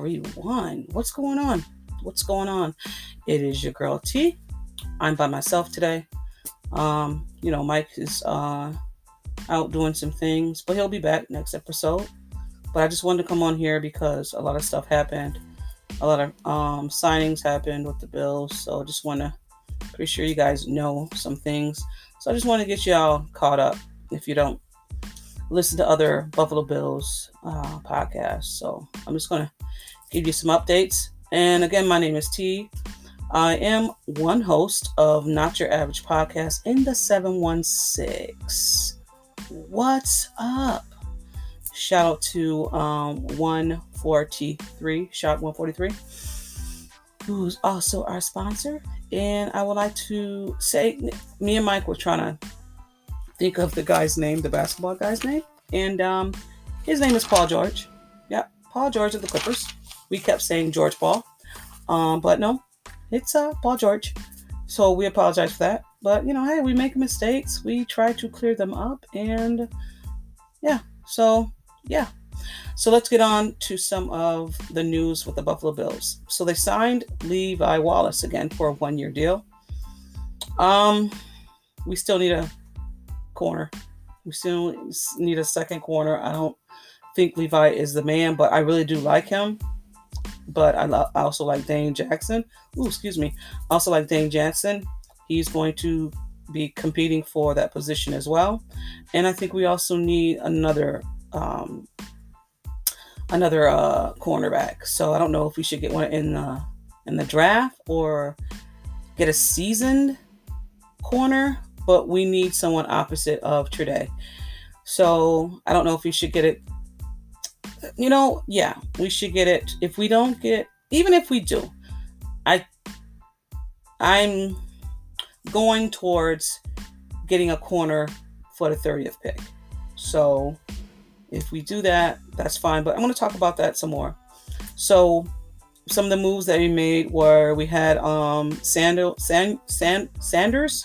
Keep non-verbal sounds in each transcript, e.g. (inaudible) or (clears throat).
everyone? What's going on? What's going on? It is your girl T. I'm by myself today. Um, you know, Mike is uh out doing some things, but he'll be back next episode. But I just wanted to come on here because a lot of stuff happened. A lot of um signings happened with the Bills, so I just want to pretty sure you guys know some things. So I just want to get y'all caught up if you don't listen to other Buffalo Bills uh, podcasts. So I'm just going to give you some updates. And again, my name is T. I am one host of Not Your Average Podcast in the 716. What's up? Shout out to um, 143, Shot 143, who's also our sponsor. And I would like to say, me and Mike were trying to think of the guy's name, the basketball guy's name. And um, his name is Paul George. Yeah, Paul George of the Clippers. We kept saying George Paul. Um, but no, it's uh, Paul George. So we apologize for that. But you know, hey, we make mistakes. We try to clear them up. And yeah, so yeah. So let's get on to some of the news with the Buffalo Bills. So they signed Levi Wallace again for a one year deal. Um, we still need a corner. We still need a second corner. I don't think Levi is the man, but I really do like him. But I, lo- I also like Dane Jackson. Ooh, excuse me. Also like Dane Jackson. He's going to be competing for that position as well. And I think we also need another um, another uh, cornerback. So I don't know if we should get one in the in the draft or get a seasoned corner but we need someone opposite of Treday. So I don't know if we should get it. You know, yeah, we should get it. If we don't get, even if we do, I, I'm going towards getting a corner for the 30th pick. So if we do that, that's fine. But I'm going to talk about that some more. So some of the moves that we made were we had um Sandal, Sand, Sand, Sanders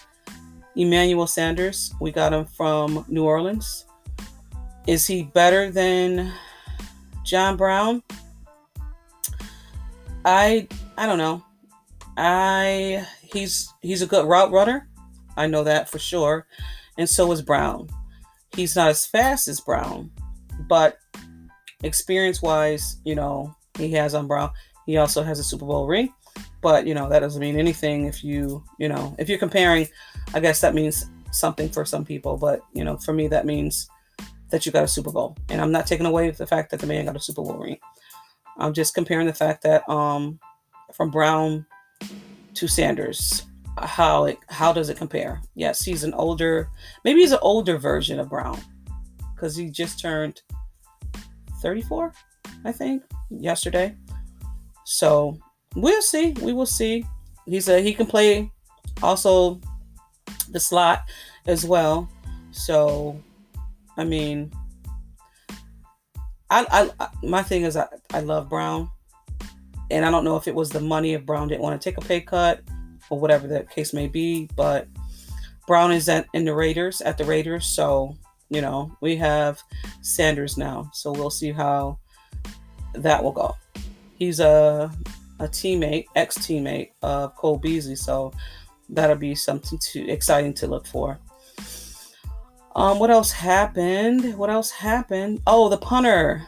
Emmanuel Sanders. We got him from New Orleans. Is he better than John Brown? I I don't know. I he's he's a good route runner. I know that for sure. And so is Brown. He's not as fast as Brown, but experience wise, you know, he has on Brown. He also has a Super Bowl ring. But, you know, that doesn't mean anything if you, you know, if you're comparing, I guess that means something for some people. But, you know, for me, that means that you got a Super Bowl. And I'm not taking away the fact that the man got a Super Bowl ring. I'm just comparing the fact that um, from Brown to Sanders, how it how does it compare? Yes, he's an older, maybe he's an older version of Brown because he just turned 34, I think, yesterday. So we'll see. We will see. He said he can play also the slot as well. So, I mean, I, I my thing is I, I love Brown, and I don't know if it was the money if Brown didn't want to take a pay cut or whatever the case may be, but Brown is at in the Raiders at the Raiders, so you know we have Sanders now, so we'll see how that will go. He's a a teammate, ex teammate of Cole Beasley. So that'll be something to exciting to look for. Um, what else happened? What else happened? Oh, the punter,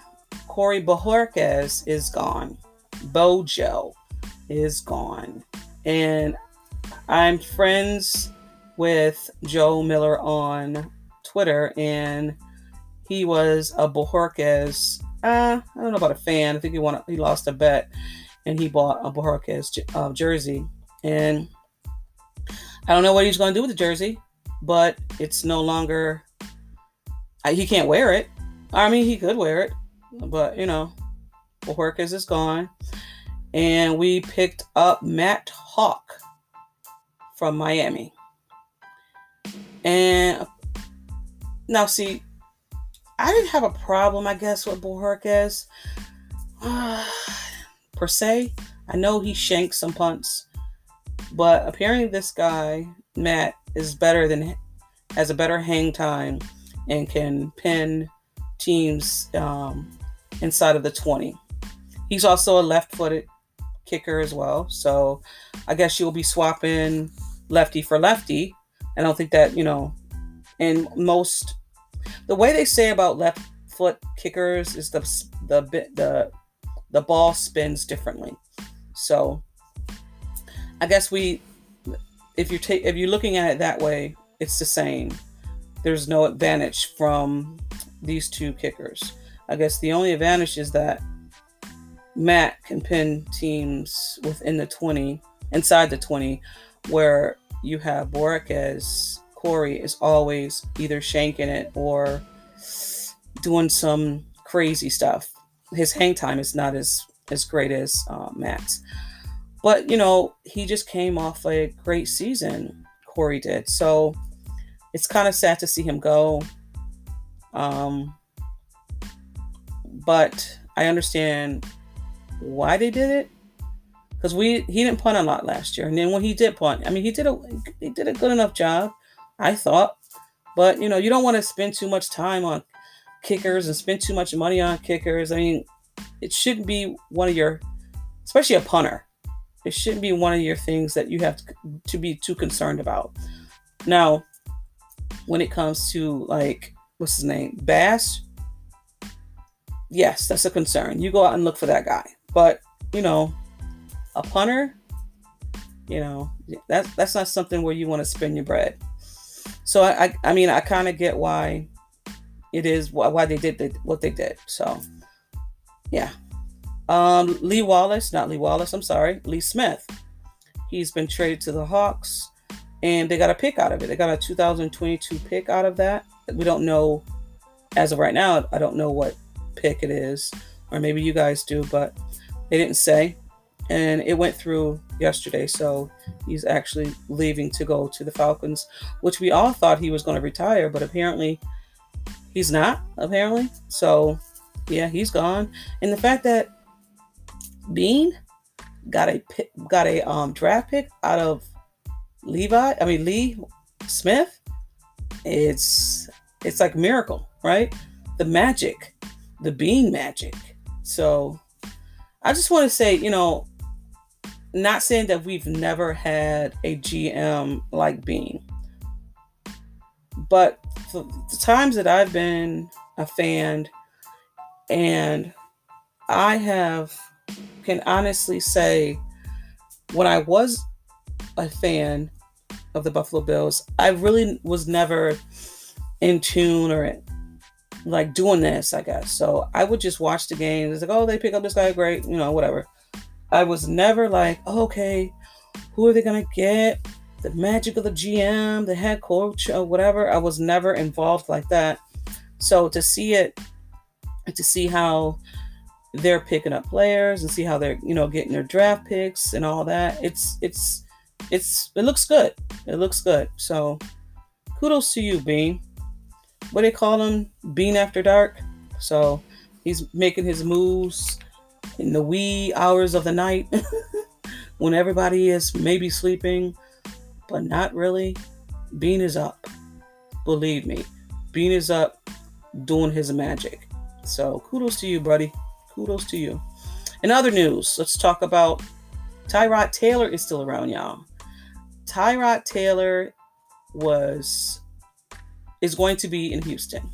Corey Bojorquez, is gone. Bojo is gone. And I'm friends with Joe Miller on Twitter, and he was a Bojorquez. Uh, I don't know about a fan. I think he won. He lost a bet and he bought a Bojorquez uh, jersey. And I don't know what he's going to do with the jersey, but it's no longer, he can't wear it. I mean, he could wear it, but you know, Bojorquez is gone. And we picked up Matt Haack from Miami. And now, see, I didn't have a problem, I guess, with uh, (sighs) per se. I know he shanks some punts, but apparently this guy Matt is better than has a better hang time and can pin teams um, inside of the 20. He's also a left-footed kicker as well, so I guess you'll be swapping lefty for lefty. I don't think that you know, in most the way they say about left foot kickers is the the the the ball spins differently. So I guess we if you take if you're looking at it that way, it's the same. There's no advantage from these two kickers. I guess the only advantage is that Matt can pin teams within the 20, inside the 20, where you have Bojorquez Corey is always either shanking it or doing some crazy stuff. His hang time is not as as great as uh, Matt's. But, you know, he just came off a great season, Corey did. So it's kind of sad to see him go. Um, but I understand why they did it because we he didn't punt a lot last year, and then when he did punt, I mean he did a he did a good enough job, I thought. But you know you don't want to spend too much time on kickers and spend too much money on kickers. I mean, it shouldn't be one of your, especially a punter it shouldn't be one of your things that you have to, to be too concerned about. Now, when it comes to like what's his name, Bass, yes, that's a concern. You go out and look for that guy. But you know, a punter, you know, that's that's not something where you want to spend your bread. So I, I, I mean, I kind of get why it is why they did what they did. So yeah. Um, Lee Wallace, not Lee Wallace, I'm sorry, Lee Smith. He's been traded to the Hawks and they got a pick out of it. They got a 2022 pick out of that. We don't know as of right now, I don't know what pick it is, or maybe you guys do, but they didn't say. And it went through yesterday, so he's actually leaving to go to the Falcons, which we all thought he was going to retire, but apparently he's not, apparently. So yeah, he's gone. And the fact that Beane got a got a um, draft pick out of Levi. I mean Lee Smith. It's it's like miracle, right? The magic, the Beane magic. So I just want to say, you know, not saying that we've never had a GM like Beane, but the times that I've been a fan and I have can honestly say when I was a fan of the Buffalo Bills, I really was never in tune or like doing this, I guess. So I would just watch the games. It's like, oh, they pick up this guy, great, you know, whatever. I was never like, oh, okay, who are they gonna get? The magic of the GM, the head coach, or whatever. I was never involved like that. So to see it, to see how they're picking up players and see how they're you know getting their draft picks and all that. It's it's it's it looks good. It looks good. So kudos to you beane what do they call him? Beane after dark. So he's making his moves in the wee hours of the night (laughs) when everybody is maybe sleeping but not really. Beane is up. Believe me Beane is up doing his magic. So kudos to you buddy kudos to you. In other news, let's talk about Tyrod Taylor is still around, y'all. Tyrod Taylor was is going to be in Houston.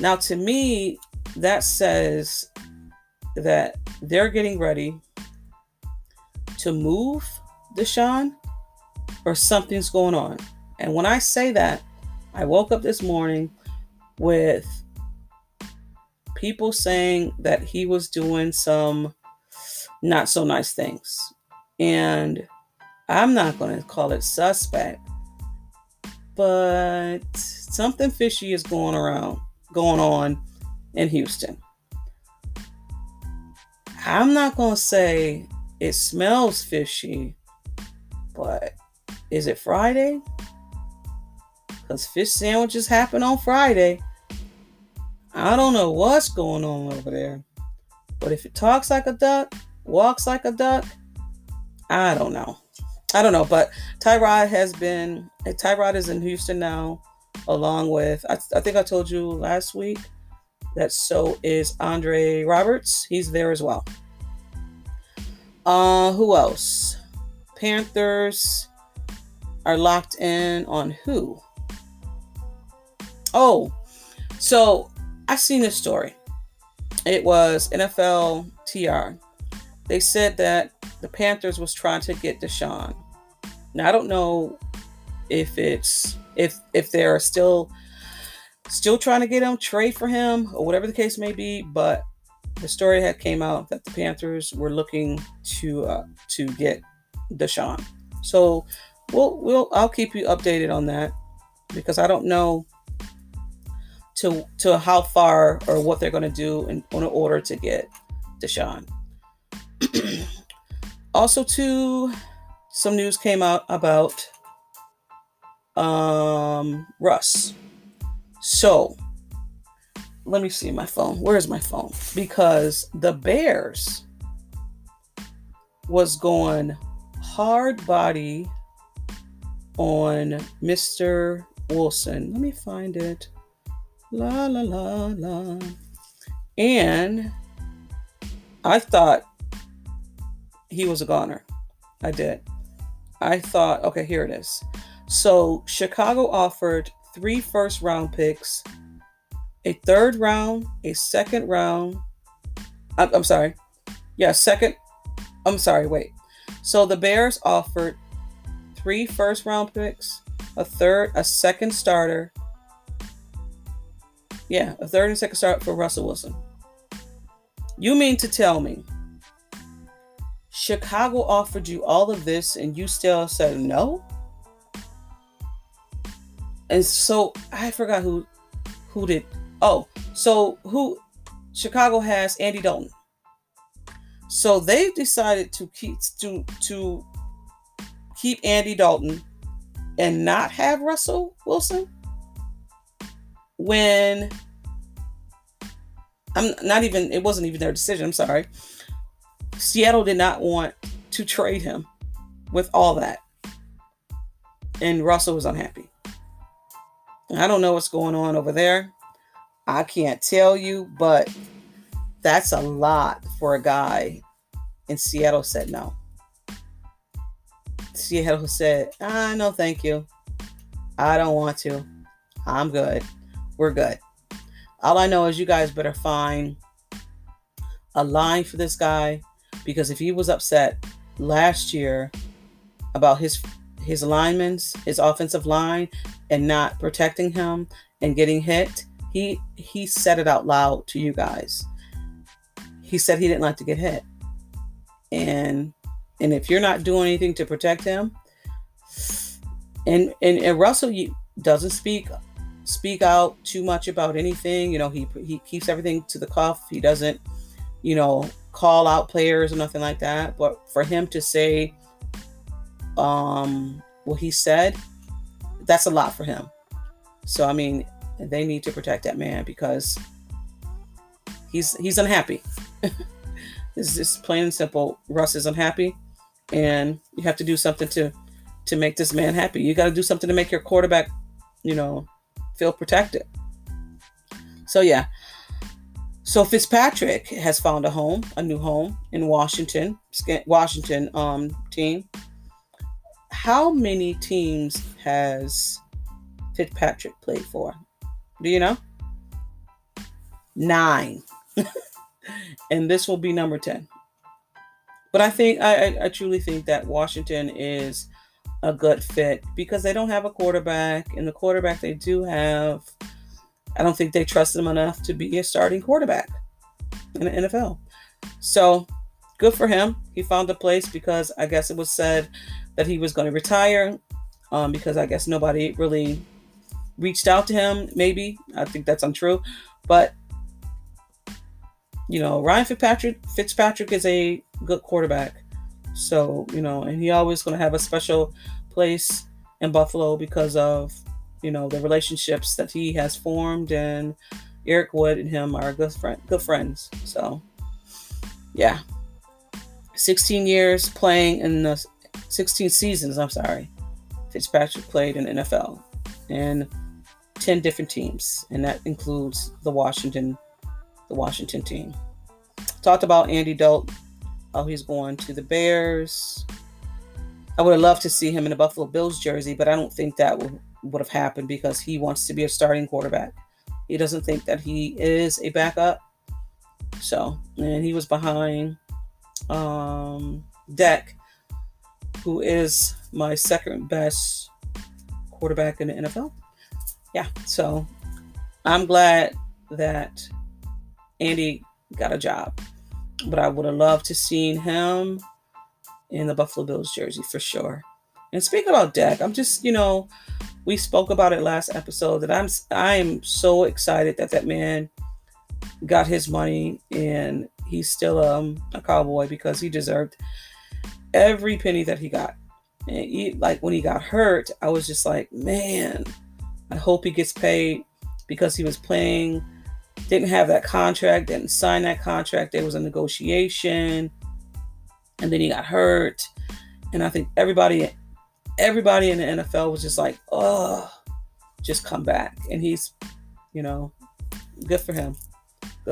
Now, to me, that says that they're getting ready to move Deshaun or something's going on. And when I say that, I woke up this morning with people saying that he was doing some not so nice things. And I'm not going to call it suspect, but something fishy is going around, going on in Houston. I'm not going to say it smells fishy, but is it Friday? Because fish sandwiches happen on Friday. I don't know what's going on over there. But if it talks like a duck, walks like a duck, I don't know. I don't know. But Tyrod has been, Tyrod is in Houston now, along with, I, I think I told you last week that so is Andre Roberts. He's there as well. Uh, who else? Panthers are locked in on who? Oh, so I seen this story. It was NFL TR. They said that the Panthers was trying to get Deshaun. Now I don't know if it's if if they're still still trying to get him, trade for him, or whatever the case may be. But the story had came out that the Panthers were looking to uh, to get Deshaun. So we'll we'll I'll keep you updated on that because I don't know to to how far or what they're going to do in, in order to get Deshaun. (clears throat) also, too, some news came out about um, Russ. So, let me see my phone. Where's my phone? Because the Bears was going hard body on Mr. Wilson. Let me find it. La la la la. And I thought he was a goner. I did. I thought, okay, here it is. So Chicago offered three first round picks, a third round, a second round. I'm, I'm sorry. Yeah, second. I'm sorry, wait. So the Bears offered three first round picks, a third, a second starter. Yeah, a third and second start for Russell Wilson. You mean to tell me Chicago offered you all of this and you still said no? And so I forgot who who did oh, so who Chicago has Andy Dalton. So they've decided to keep to to keep Andy Dalton and not have Russell Wilson when I'm not even it wasn't even their decision, I'm sorry. Seattle did not want to trade him with all that. And Russell was unhappy. I don't know what's going on over there. I can't tell you, but that's a lot for a guy. And Seattle said no. Seattle said, ah, no, thank you. I don't want to. I'm good. We're good. All I know is you guys better find a line for this guy because if he was upset last year about his his linemen's his offensive line and not protecting him and getting hit, he he said it out loud to you guys. He said he didn't like to get hit. And and if you're not doing anything to protect him, and and, and Russell doesn't speak speak out too much about anything. You know, he he keeps everything to the cuff. He doesn't, you know, call out players or nothing like that. But for him to say um what he said, that's a lot for him. So I mean, they need to protect that man because he's he's unhappy. (laughs) this is plain and simple. Russ is unhappy, and you have to do something to to make this man happy. You got to do something to make your quarterback, you know, feel protected. So yeah. So Fitzpatrick has found a home, a new home in Washington, Washington um, team. How many teams has Fitzpatrick played for? Do you know? Nine. (laughs) and this will be number 10. But I think, I, I, truly think that Washington is a good fit because they don't have a quarterback. And the quarterback they do have, I don't think they trust him enough to be a starting quarterback in the NFL. So good for him. He found a place because I guess it was said that he was going to retire um, because I guess nobody really reached out to him. Maybe I think that's untrue, but you know, Ryan Fitzpatrick Fitzpatrick is a good quarterback. So, you know, and he always going to have a special place in Buffalo because of, you know, the relationships that he has formed and Eric Wood and him are good friend good friends. So, yeah. 16 years playing in the 16 seasons, I'm sorry. Fitzpatrick played in NFL and 10 different teams, and that includes the Washington the Washington team. Talked about Andy Dalton, how he's going to the Bears. I would have loved to see him in a Buffalo Bills jersey, but I don't think that would, would have happened because he wants to be a starting quarterback. He doesn't think that he is a backup. So, and he was behind um, Dak, who is my second best quarterback in the NFL. Yeah, so I'm glad that Andy got a job. But I would have loved to seen him in the Buffalo Bills jersey for sure. And speaking about Dak, I'm just, you know, we spoke about it last episode that I'm I'm so excited that that man got his money and he's still um, a cowboy because he deserved every penny that he got. And he, like when he got hurt, I was just like, man, I hope he gets paid because he was playing didn't have that contract, didn't sign that contract. There was a negotiation, and then he got hurt. And I think everybody, everybody in the NFL was just like, oh, just come back. And he's, you know, good for him.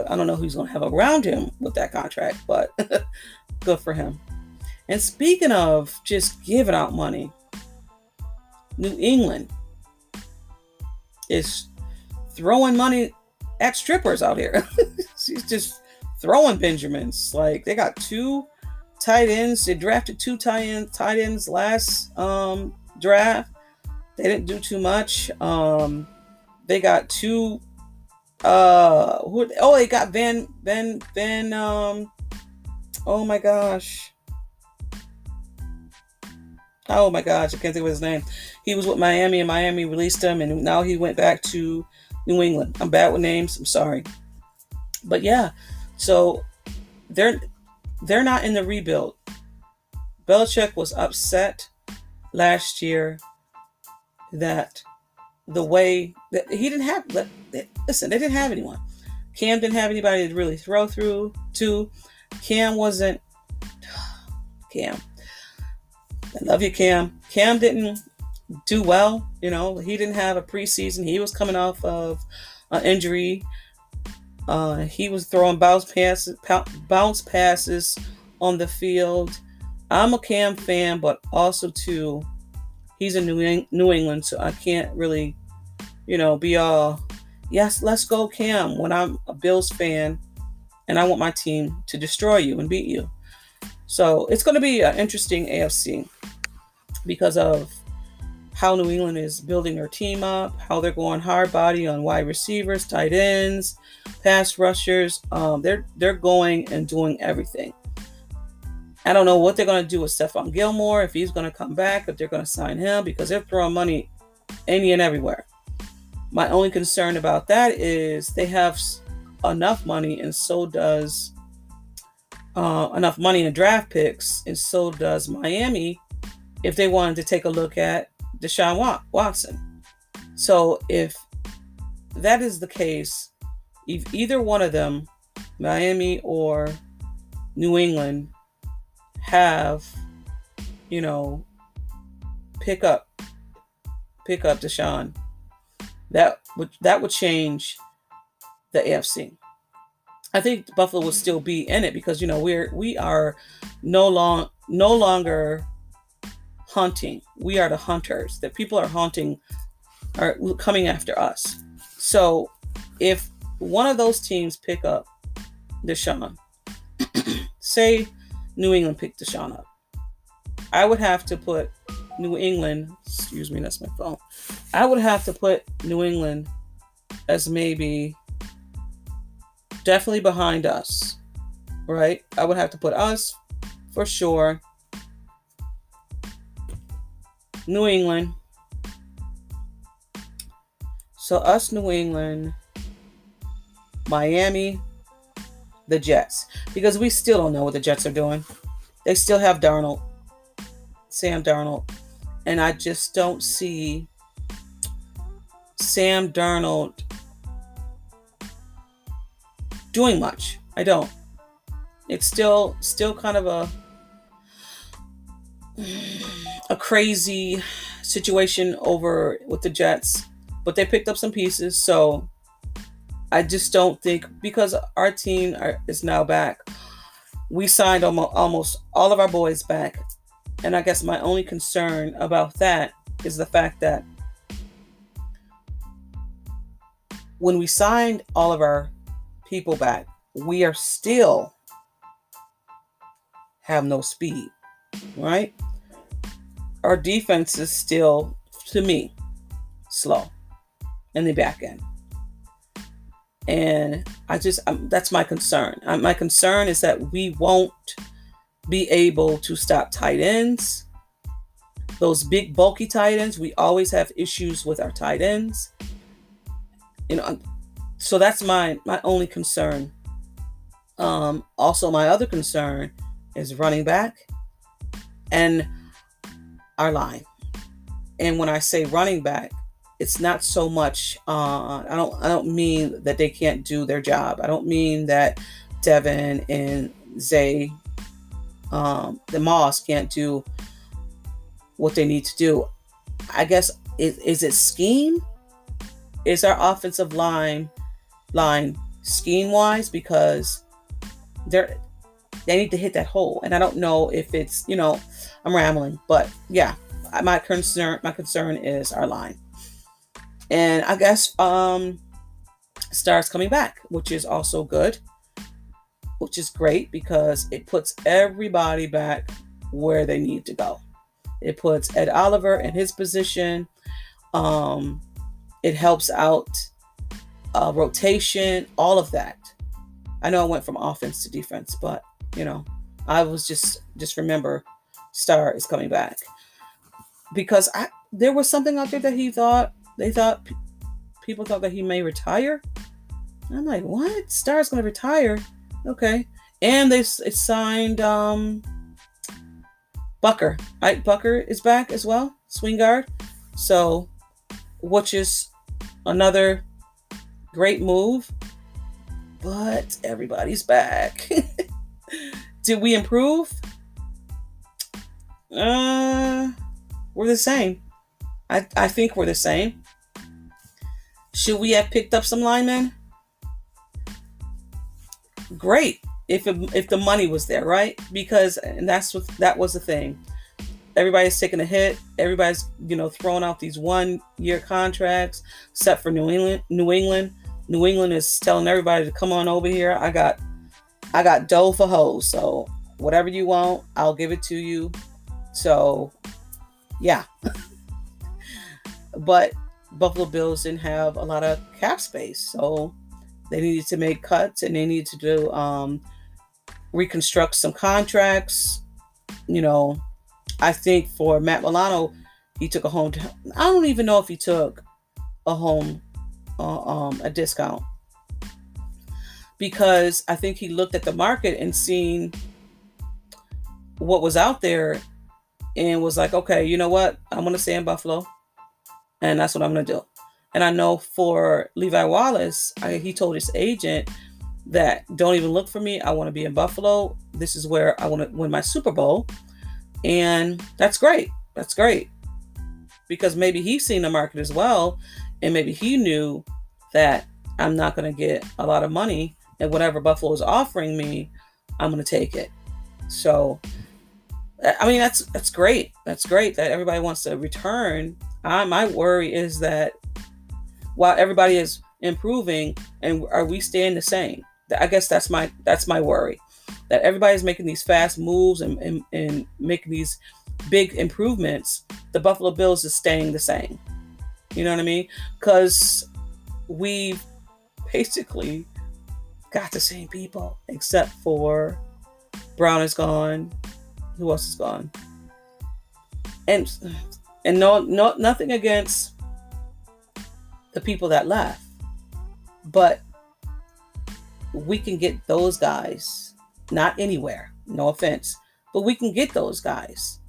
I don't know who's going to have around him with that contract, but (laughs) good for him. And speaking of just giving out money, New England is throwing money ex strippers out here. (laughs) She's just throwing Benjamins. Like they got two tight ends. They drafted two tight, end, tight ends last um, draft. They didn't do too much. Um, they got two. Uh, who, oh, they got Van Van Van. Um, oh my gosh. Oh my gosh, I can't think of his name. He was with Miami, and Miami released him, and now he went back to New England. I'm bad with names. I'm sorry. But yeah, so they're they're not in the rebuild. Belichick was upset last year that the way that he didn't have listen, they didn't have anyone. Cam didn't have anybody to really throw through to. Cam wasn't (sighs) Cam. I love you, Cam. Cam didn't do well. You know, he didn't have a preseason. He was coming off of an injury. Uh, he was throwing bounce passes, bounce passes on the field. I'm a Cam fan, but also too, he's in New, New England, so I can't really, you know, be all yes, let's go Cam when I'm a Bills fan and I want my team to destroy you and beat you. So it's going to be an interesting AFC because of how New England is building their team up, how they're going hard body on wide receivers, tight ends, pass rushers. Um, they're they're going and doing everything. I don't know what they're going to do with Stephon Gilmore if he's going to come back, if they're going to sign him because they're throwing money any and everywhere. My only concern about that is they have enough money, and so does uh, enough money in draft picks, and so does Miami. If they wanted to take a look at Deshaun Watson. So if that is the case, if either one of them, Miami or New England, have, you know, pick up, pick up Deshaun, that would that would change the AFC. I think Buffalo will still be in it because you know we're we are no long no longer hunting. We are the hunters. That people are hunting, are coming after us. So if one of those teams pick up Deshaun, (clears throat) say New England picked Deshaun up, I would have to put New England, excuse me, that's my phone. I would have to put New England as maybe definitely behind us, right? I would have to put us for sure New England. So us New England, Miami, the Jets because we still don't know what the Jets are doing. They still have Darnold, Sam Darnold, and I just don't see Sam Darnold doing much. I don't. It's still still kind of a a crazy situation over with the Jets, but they picked up some pieces, so I just don't think because our team are, is now back. We signed almost, almost all of our boys back, and I guess my only concern about that is the fact that when we signed all of our people back, we are still have no speed, right? Our defense is still, to me, slow in the back end. And I just, um, that's my concern. Uh, my concern is that we won't be able to stop tight ends. Those big, bulky tight ends, we always have issues with our tight ends. You know, so that's my my only concern. Um, also, my other concern is running back and our line. And when I say running back, it's not so much. Uh, I don't. I don't mean that they can't do their job. I don't mean that Devin and Zay, um, the Moss can't do what they need to do. I guess is, is it scheme? Is our offensive line line scheme wise because they're they need to hit that hole. And I don't know if it's, you know, I'm rambling, but yeah, my concern my concern is our line. And I guess um Stars coming back, which is also good. Which is great because it puts everybody back where they need to go. It puts Ed Oliver in his position. Um, it helps out uh, rotation, all of that. I know I went from offense to defense, but you know, I was just just remember Star is coming back because I there was something out there that he thought they thought people thought that he may retire. I'm like, what? Star's to retire? Okay, and they signed um Bucker. Ike Boettger is back as well, swing guard. So, which is another great move, but everybody's back. (laughs) Did we improve? Uh, we're the same. I, I think we're the same. Should we have picked up some linemen? Great, if it, if the money was there, right? Because and that's what that was the thing. Everybody's taking a hit. Everybody's you know throwing out these one year contracts, except for New England. New England, New England is telling everybody to come on over here. I got I got dough for hoes. So whatever you want, I'll give it to you. So yeah. but Buffalo Bills didn't have a lot of cap space. So they needed to make cuts and they needed to do um, reconstruct some contracts. You know, I think for Matt Milano, he took a home. I don't even know if he took a home, uh, um, a discount because I think he looked at the market and seen what was out there and was like, okay, you know what? I'm going to stay in Buffalo. And that's what I'm going to do. And I know for Levi Wallace, I, he told his agent that don't even look for me. I want to be in Buffalo. This is where I want to win my Super Bowl. And that's great. That's great. Because maybe he's seen the market as well. And maybe he knew that I'm not going to get a lot of money and whatever Buffalo is offering me, I'm going to take it. So, I mean, that's that's great. That's great that everybody wants to return. I, my worry is that while everybody is improving, and are we staying the same? I guess that's my that's my worry. That everybody's making these fast moves and, and, and making these big improvements. The Buffalo Bills is staying the same. You know what I mean? Because we basically got the same people, except for Brown is gone. Who else is gone? And and no, no, nothing against the people that left, but we can get those guys, not anywhere, no offense, but we can get those guys.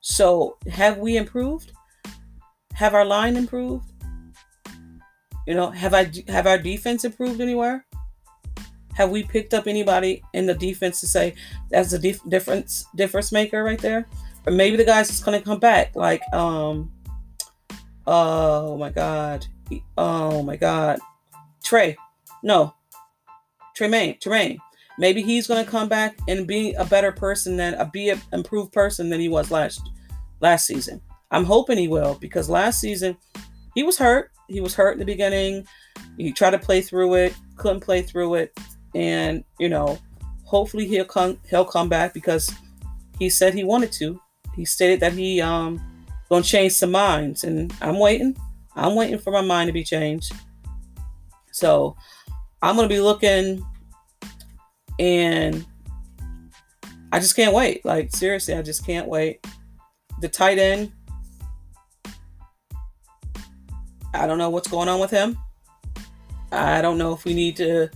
So, have we improved? Have our line improved? You know, have I have our defense improved anywhere? Have we picked up anybody in the defense to say that's a dif- difference difference maker right there? Or maybe the guys going to come back, like um, oh my god, oh my god, Trey, no, Tremaine, Tremaine. Maybe he's going to come back and be a better person than a be an improved person than he was last last season. I'm hoping he will because last season he was hurt. He was hurt in the beginning. He tried to play through it, couldn't play through it, and you know, hopefully he'll come he'll come back because he said he wanted to. He stated that he um gonna change some minds, and I'm waiting. I'm waiting for my mind to be changed. So I'm gonna be looking, and I just can't wait. Like seriously, I just can't wait. The tight end. I don't know what's going on with him. I don't know if we need to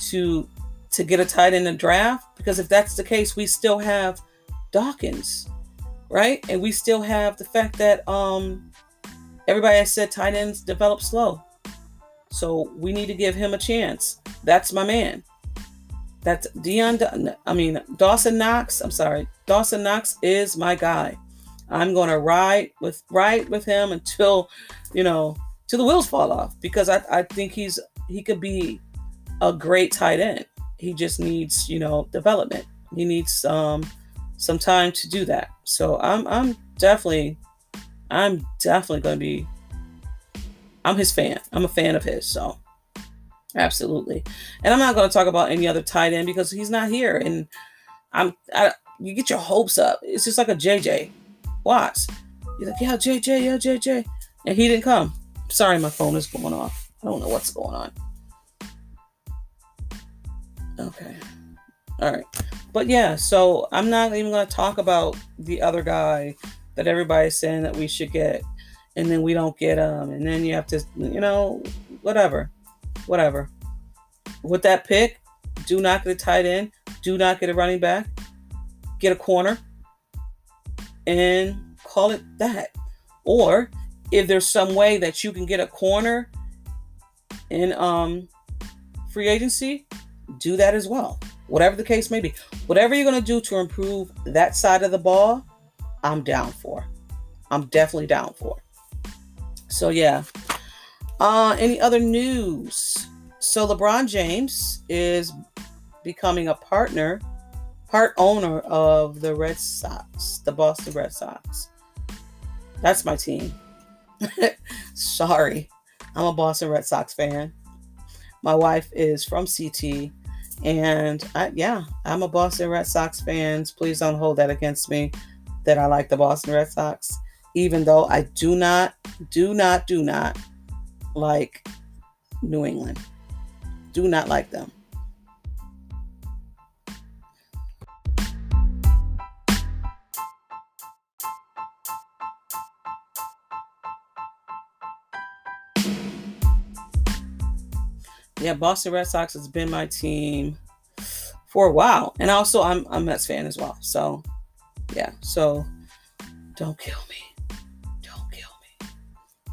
to to get a tight end in the draft because if that's the case, we still have Dawkins, right? And we still have the fact that um everybody has said tight ends develop slow. So we need to give him a chance. That's my man. That's Dion. I mean Dawson Knox. I'm sorry, Dawson Knox is my guy. I'm going to ride with ride with him until you know till the wheels fall off because I, I think he's he could be a great tight end. He just needs, you know, development. He needs um some time to do that. So I'm I'm definitely I'm definitely going to be I'm his fan. I'm a fan of his. So absolutely. And I'm not going to talk about any other tight end because he's not here and I'm I, you get your hopes up. It's just like a JJ Watts. You're like, yeah, JJ, yeah, JJ. And he didn't come. Sorry, my phone is going off. I don't know what's going on. Okay. All right. But yeah, so I'm not even going to talk about the other guy that everybody's saying that we should get, and then we don't get him, and then you have to, you know, whatever, whatever. With that pick, do not get a tight end, do not get a running back, get a corner, and call it that. Or if there's some way that you can get a corner in um free agency, do that as well. Whatever the case may be. Whatever you're going to do to improve that side of the ball, I'm down for. I'm definitely down for. So yeah. Uh any other news? So LeBron James is becoming a partner, part owner of the Red Sox, the Boston Red Sox. That's my team. (laughs) Sorry. I'm a Boston Red Sox fan. My wife is from CT, and I, yeah, I'm a Boston Red Sox fan. Please don't hold that against me that I like the Boston Red Sox, even though I do not, do not, do not like New England. Do not like them. Yeah, Boston Red Sox has been my team for a while, and also I'm a Mets fan as well. So, yeah, so don't kill me, don't kill me.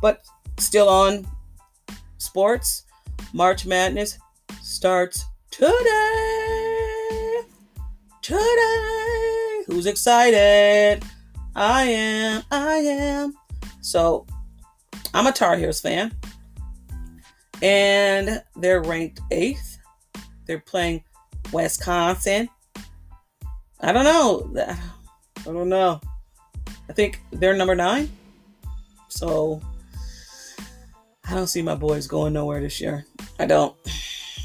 But still on sports, March Madness starts today. Today, who's excited? I am. I am. So, I'm a Tar Heels fan and they're ranked eighth. They're playing Wisconsin. I don't know. I don't know. I think they're number nine. So I don't see my boys going nowhere this year. I don't.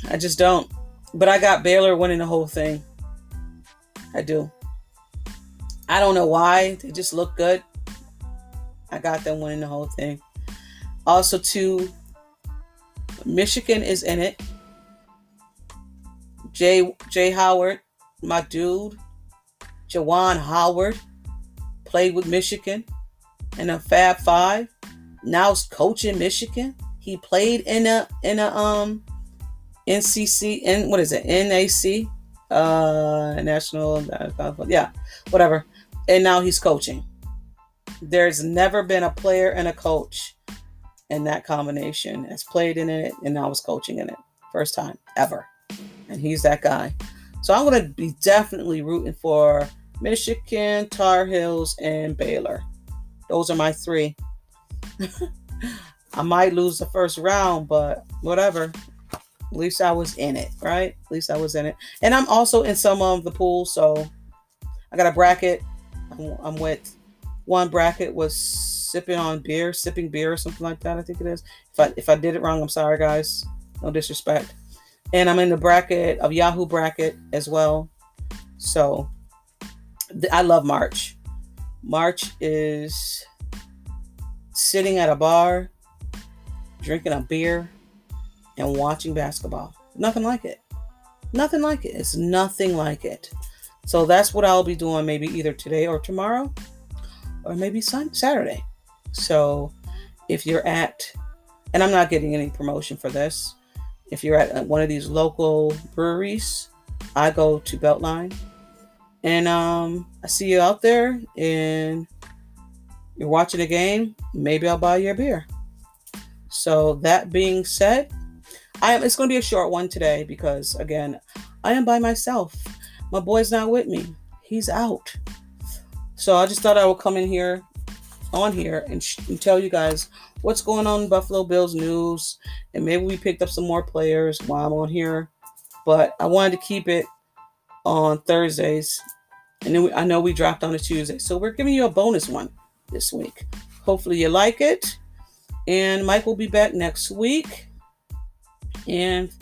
I just don't. But I got Baylor winning the whole thing. I do. I don't know why. They just look good. I got them winning the whole thing. Also, too, Michigan is in it. Jay Jay Howard, my dude, Juwan Howard, played with Michigan in a Fab Five. Now he's coaching Michigan. He played in a in a um NCC, N, what is it? NAC, uh, National, yeah, whatever. And now he's coaching. There's never been a player and a coach in that combination has played in it and now was coaching in it. First time ever. And he's that guy. So I'm going to be definitely rooting for Michigan, Tar Heels, and Baylor. Those are my three. (laughs) I might lose the first round, but whatever. At least I was in it, right? At least I was in it. And I'm also in some of the pools, so I got a bracket. I'm, I'm with one bracket was sipping on beer, sipping beer or something like that. I think it is. If I if I did it wrong, I'm sorry, guys. No disrespect. And I'm in the bracket of Yahoo bracket as well. So I love March. March is sitting at a bar, drinking a beer, and watching basketball. Nothing like it. Nothing like it. It's nothing like it. So that's what I'll be doing maybe either today or tomorrow, or maybe sun- Saturday. So if you're at, and I'm not getting any promotion for this, if you're at one of these local breweries, I go to Beltline and um, I see you out there and you're watching a game, maybe I'll buy you a beer. So that being said, I am it's gonna be a short one today because again, I am by myself. My boy's not with me. He's out. So I just thought I would come in here on here and, sh- and tell you guys what's going on in Buffalo Bills news and maybe we picked up some more players while I'm on here. But I wanted to keep it on Thursdays. And then we, I know we dropped on a Tuesday. So we're giving you a bonus one this week. Hopefully you like it. And Mike will be back next week. And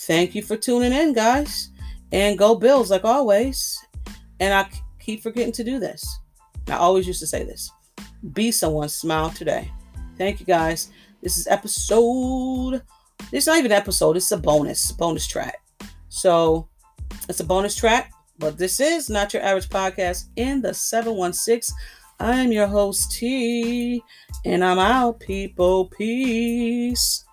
thank you for tuning in, guys. And go Bills, like always. And I keep forgetting to do this. I always used to say this be someone, smile today. Thank you, guys. This is episode. Is not even episode. It's a bonus, bonus track. So it's a bonus track, but this is not your average podcast in the 716. I'm your host, T, and I'm out, people. Peace.